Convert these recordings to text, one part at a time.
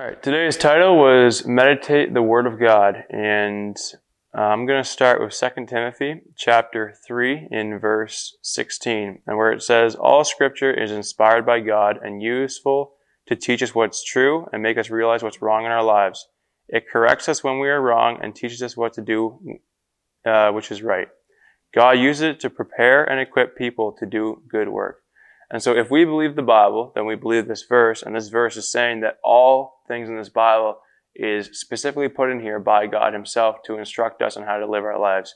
All right, today's title was Meditate the Word of God, and uh, I'm going to start with 2 Timothy chapter 3 in verse 16, and where it says, All scripture is inspired by God and useful to teach us what's true and make us realize what's wrong in our lives. It corrects us when we are wrong and teaches us what to do, uh, which is right. God uses it to prepare and equip people to do good work. And so if we believe the Bible, then we believe this verse, and this verse is saying that all things in this Bible is specifically put in here by God Himself to instruct us on how to live our lives.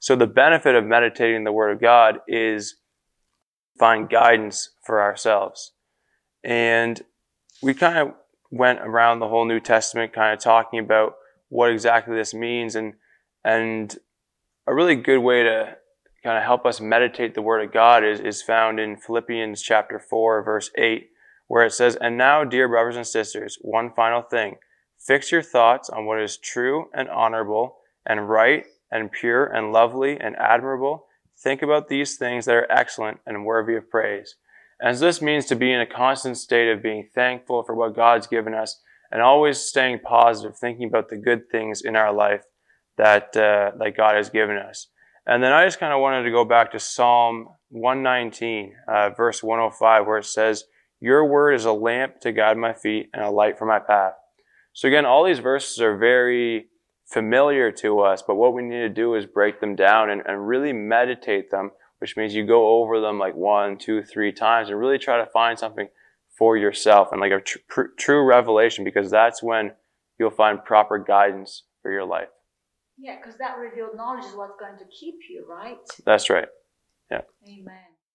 So the benefit of meditating the Word of God is find guidance for ourselves. And we kind of went around the whole New Testament kind of talking about what exactly this means and and a really good way to kind of help us meditate the Word of God is, is found in Philippians chapter 4, verse 8, where it says, And now, dear brothers and sisters, one final thing. Fix your thoughts on what is true and honorable and right and pure and lovely and admirable. Think about these things that are excellent and worthy of praise. And so this means to be in a constant state of being thankful for what God's given us and always staying positive, thinking about the good things in our life that, uh, that God has given us. And then I just kind of wanted to go back to Psalm 119, uh, verse 105, where it says, Your word is a lamp to guide my feet and a light for my path. So again, all these verses are very familiar to us, but what we need to do is break them down and, and really meditate them, which means you go over them like one, two, three times and really try to find something for yourself and like a tr- true revelation because that's when you'll find proper guidance for your life. Yeah, because that revealed knowledge is what's going to keep you, right? That's right. Yeah. Amen.